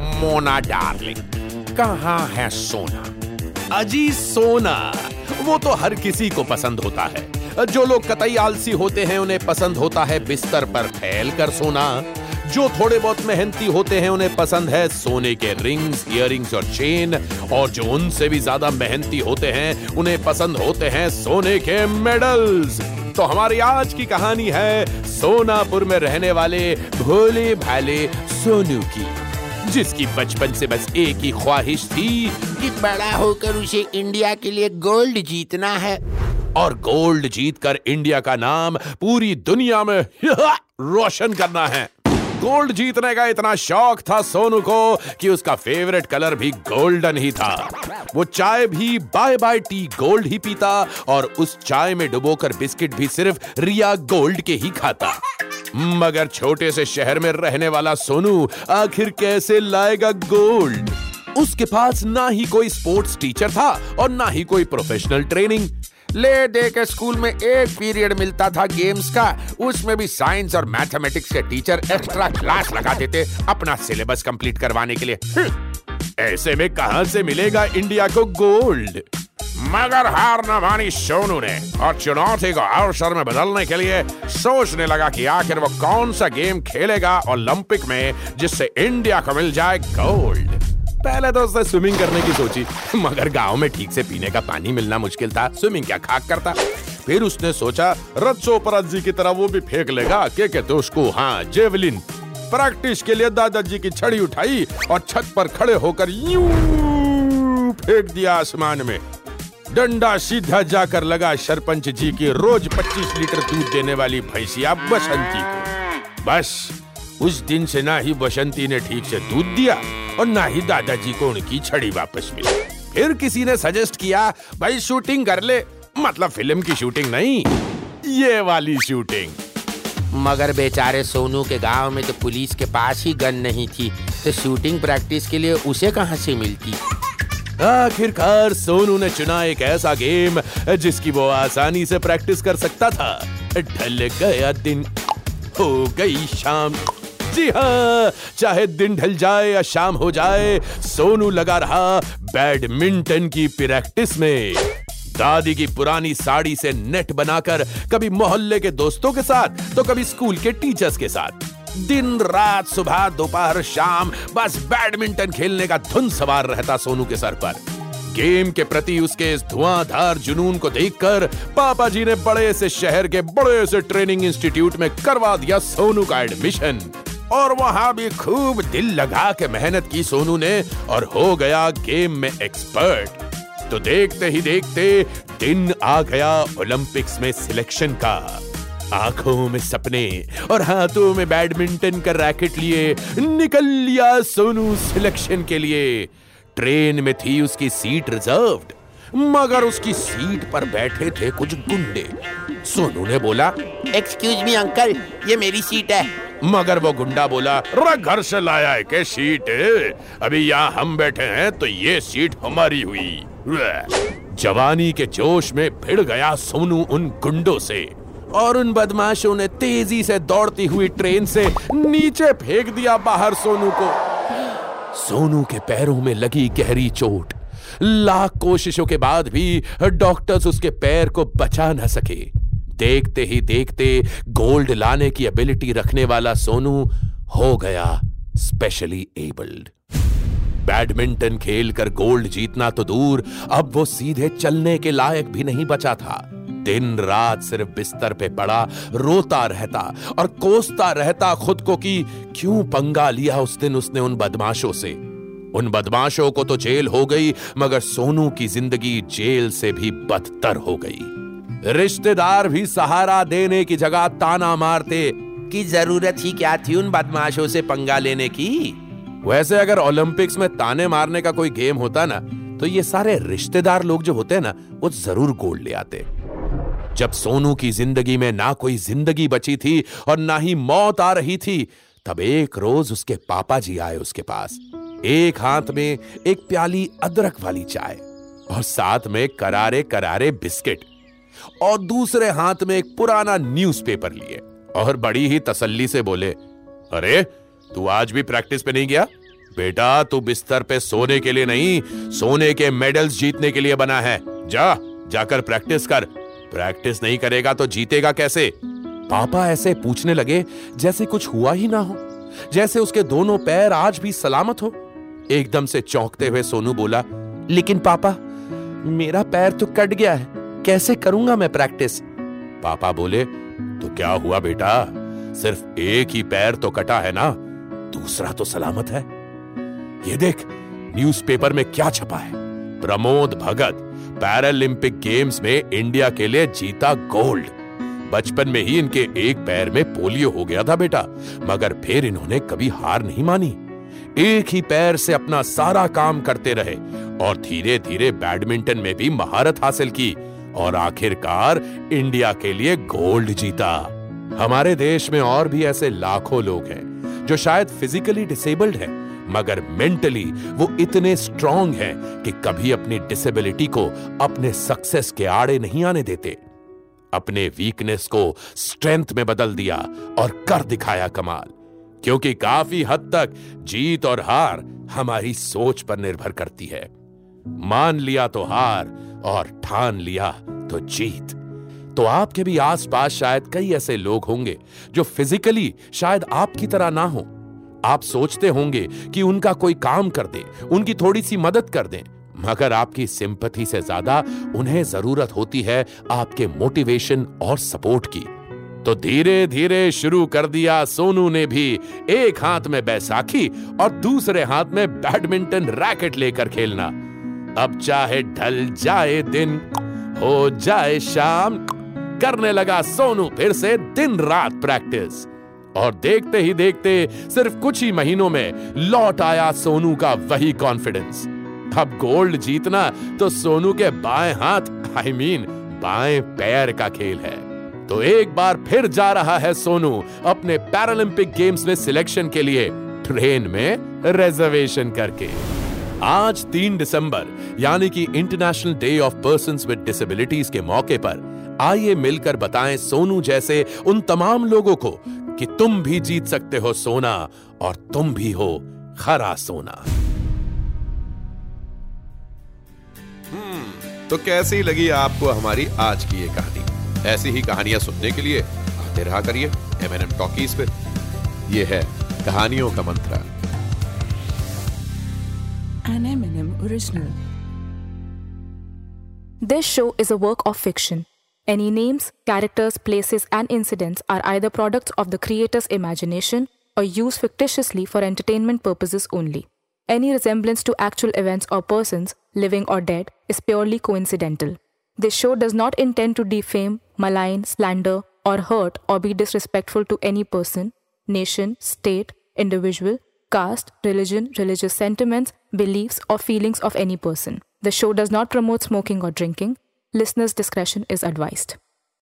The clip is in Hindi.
मोना डार्लिंग, कहाँ है सोना? अजी सोना, वो तो हर किसी को पसंद होता है। जो लोग कतई आलसी होते हैं, उन्हें पसंद होता है बिस्तर पर फैल कर सोना। जो थोड़े बहुत मेहनती होते हैं, उन्हें पसंद है सोने के रिंग्स इयररिंग्स और चेन। और जो उनसे भी ज़्यादा मेहनती होते हैं, उन्हें पसंद होते हैं सोने के मेडल्स। तो हमारी आज की कहानी है सोनापुर में रहने वाले भोले भाले सोनू की। जिसकी बचपन से बस एक ही ख्वाहिश थी कि बड़ा होकर उसे इंडिया के लिए गोल्ड जीतना है। और गोल्ड जीतकर इंडिया का नाम पूरी दुनिया में रोशन करना है। गोल्ड जीतने का इतना शौक था सोनू को कि उसका फेवरेट कलर भी गोल्डन ही था। वो चाय भी बाय बाय टी गोल्ड ही पीता और उस चाय में डुबोकर बिस्किट भी सिर्फ़ रिया गोल्ड के ही खाता। मगर छोटे से शहर में रहने वाला सोनू आखिर कैसे लाएगा गोल्ड? उसके पास ना ही कोई स्पोर्ट्स टीचर था और ना ही कोई प्रोफेशनल ट्रेनिंग। ले दे के स्कूल में एक पीरियड मिलता था गेम्स का। उसमें भी साइंस और मैथमेटिक्स के टीचर एक्स्ट्रा क्लास लगा देते अपना सिलेबस कंप्लीट करवाने के लिए। हम्म, ऐसे में कहाँ से मिलेगा इंडिया को गोल्ड? मगर हार न मानी सोनू ने और चुनौती को अवसर में बदलने के लिए सोचने लगा कि आखिर वो कौन सा गेम खेलेगा ओलंपिक में जिससे इंडिया को मिल जाए गोल्ड। पहले तो उसने स्विमिंग करने की सोची, मगर गाँव में ठीक से पीने का पानी मिलना मुश्किल था, स्विमिंग क्या खाक करता। फिर उसने सोचा रथ चोपड़ा जी की तरह वो भी फेंक लेगा, के कहते उसको हाँ जेवलिन। प्रैक्टिस के लिए दादाजी की छड़ी उठाई और छत पर खड़े होकर यूँ फेंक दिया आसमान में। डंडा सीधा जाकर लगा सरपंच जी की रोज 25 लीटर दूध देने वाली भैंसिया बसंती को। बस, उस दिन से ना ही बसंती ने ठीक से दूध दिया और ना ही दादाजी को उनकी छड़ी वापस मिली। फिर किसी ने सजेस्ट किया, भाई शूटिंग कर ले। मतलब फ़िल्म की शूटिंग नहीं, ये वाली शूटिंग मगर बेचारे सोनू के गाँव में तो पुलिस के पास ही गन नहीं थी तो शूटिंग प्रैक्टिस के लिए उसे कहाँ से मिलती? आखिरकार सोनू ने चुना एक ऐसा गेम जिसकी वो आसानी से प्रैक्टिस कर सकता था। ढल गया दिन, हो गई शाम। जी हाँ चाहे दिन ढल जाए या शाम हो जाए, सोनू लगा रहा बैडमिंटन की प्रैक्टिस में। दादी की पुरानी साड़ी से नेट बनाकर कभी मोहल्ले के दोस्तों के साथ तो कभी स्कूल के टीचर्स के साथ। दिन रात सुबह दोपहर शाम बस बैडमिंटन खेलने का धुन सवार रहता सोनू के सर पर। गेम के प्रति उसके इस धुआंधार जुनून को देखकर पापा जी ने बड़े से शहर के बड़े से ट्रेनिंग इंस्टीट्यूट में करवा दिया सोनू का एडमिशन। और वहाँ भी खूब दिल लगा के मेहनत की सोनू ने और हो गया गेम में एक्सपर्ट। तो देखते ही देखते दिन आ गया ओलंपिक्स में सिलेक्शन का। आँखों में सपने और हाथों में बैडमिंटन का रैकेट लिए निकल लिया सोनू सिलेक्शन के लिए। ट्रेन में थी उसकी सीट रिजर्व्ड मगर उसकी सीट पर बैठे थे कुछ गुंडे। सोनू ने बोला एक्सक्यूज मी अंकल ये मेरी सीट है। मगर वो गुंडा बोला रे घर से लाया है के सीट? अभी यहाँ हम बैठे हैं तो ये सीट हमारी हुई। जवानी के जोश में भिड़ गया सोनू उन गुंडों से। और उन बदमाशों ने तेज़ी से दौड़ती हुई ट्रेन से नीचे फेंक दिया बाहर सोनू को। सोनू के पैरों में लगी गहरी चोट। लाख कोशिशों के बाद भी डॉक्टर्स उसके पैर को बचा न सके। देखते ही देखते गोल्ड लाने की एबिलिटी रखने वाला सोनू हो गया स्पेशली एबल्ड। बैडमिंटन खेलकर गोल्ड जीतना तो दूर, अब वो सीधे चलने के लायक भी नहीं बचा था। दिन रात सिर्फ़ बिस्तर पे पड़ा रोता रहता और कोसता रहता खुद को कि क्यों पंगा लिया उस दिन उसने उन बदमाशों से। उन बदमाशों को तो जेल हो गई मगर सोनू की ज़िंदगी जेल से भी बदतर हो गई। रिश्तेदार भी सहारा देने की जगह ताना मारते। की ज़रूरत ही क्या थी उन बदमाशों से पंगा लेने की? वैसे अगर ओलंपिक्स में ताने मारने का कोई गेम होता ना तो ये सारे रिश्तेदार लोग जो होते हैं ना वो ज़रूर गोल्ड ले आते। जब सोनू की ज़िंदगी में ना कोई ज़िंदगी बची थी और ना ही मौत आ रही थी, तब एक रोज उसके पापा जी आए उसके पास। एक हाथ में एक प्याली अदरक वाली चाय और साथ में करारे करारे बिस्किट और दूसरे हाथ में एक पुराना न्यूज़पेपर लिए और बड़ी ही तसल्ली से बोले, अरे, तू आज भी प्रैक्टिस पे नहीं गया? बेटा, तू बिस्तर पे सोने के लिए नहीं, सोने के मेडल्स जीतने के लिए बना है। जा, जाकर प्रैक्टिस कर। प्रैक्टिस नहीं करेगा तो जीतेगा कैसे? पापा ऐसे पूछने लगे जैसे कुछ हुआ ही ना हो, जैसे उसके दोनों पैर आज भी सलामत हो। एकदम से चौंकते हुए सोनू बोला, लेकिन पापा, मेरा पैर तो कट गया है, कैसे करूँगा मैं प्रैक्टिस? पापा बोले तो क्या हुआ बेटा? सिर्फ़ एक ही पैर तो कटा है ना, दूसरा तो सलामत है। ये देख, न्यूज़पेपर में क्या छपा है? प्रमोद भगत पैरालंपिक गेम्स में इंडिया के लिए जीता गोल्ड बचपन में ही इनके एक पैर में पोलियो हो गया था बेटा, मगर फिर इन्होंने कभी हार नहीं मानी। एक ही पैर से अपना सारा काम करते रहे और धीरे धीरे बैडमिंटन में भी महारत हासिल की और आखिरकार इंडिया के लिए गोल्ड जीता। हमारे देश में और भी ऐसे लाखों लोग हैं जो शायद फिजिकली डिसेबल्ड हैं। मगर मेंटली वो इतने स्ट्रांग हैं कि कभी अपनी डिसेबिलिटी को अपने सक्सेस के आड़े नहीं आने देते। अपने वीकनेस को स्ट्रेंथ में बदल दिया और कर दिखाया कमाल। क्योंकि काफ़ी हद तक जीत और हार हमारी सोच पर निर्भर करती है। मान लिया तो हार और ठान लिया तो जीत। तो आपके भी आसपास शायद कई ऐसे लोग होंगे जो फिजिकली शायद आपकी तरह ना हो। आप सोचते होंगे कि उनका कोई काम कर दे, उनकी थोड़ी सी मदद कर दें, मगर आपकी सिंपथी से ज़्यादा उन्हें ज़रूरत होती है आपके मोटिवेशन और सपोर्ट की। तो धीरे धीरे शुरू कर दिया सोनू ने भी, एक हाथ में बैसाखी और दूसरे हाथ में बैडमिंटन रैकेट लेकर खेलना। अब चाहे ढल जाए दिन, हो जाए शाम, करने लगा सोनू फिर से दिन रात प्रैक्टिस। और देखते ही देखते सिर्फ़ कुछ ही महीनों में लौट आया सोनू का वही कॉन्फिडेंस अब गोल्ड जीतना तो सोनू के बाएँ हाथ आई मीन बाएँ पैर का खेल है। तो एक बार फिर जा रहा है सोनू अपने पैरालंपिक गेम्स में सिलेक्शन के लिए ट्रेन में रिजर्वेशन करके। आज तीन दिसंबर, यानी कि international day of person with disabilities के मौके पर, आइए मिलकर बताएँ सोनू जैसे उन तमाम लोगों को कि तुम भी जीत सकते हो सोना और तुम भी हो खरा सोना हम्म, तो कैसी लगी आपको हमारी आज की ये कहानी ऐसी ही कहानियाँ सुनने के लिए आते रहा करिए एम एन एम टॉकीज पे ये है कहानियों का मंत्रा An M&M original. This show is a work of fiction. Any names, characters, places, and incidents are either products of the creator's imagination or used fictitiously for entertainment purposes only. Any resemblance to actual events or persons, living or dead, is purely coincidental. This show does not intend to defame, malign, slander, or hurt or be disrespectful to any person, nation, state, individual, caste, religion, religious sentiments, beliefs, or feelings of any person. The show does not promote smoking or drinking. Listeners' discretion is advised.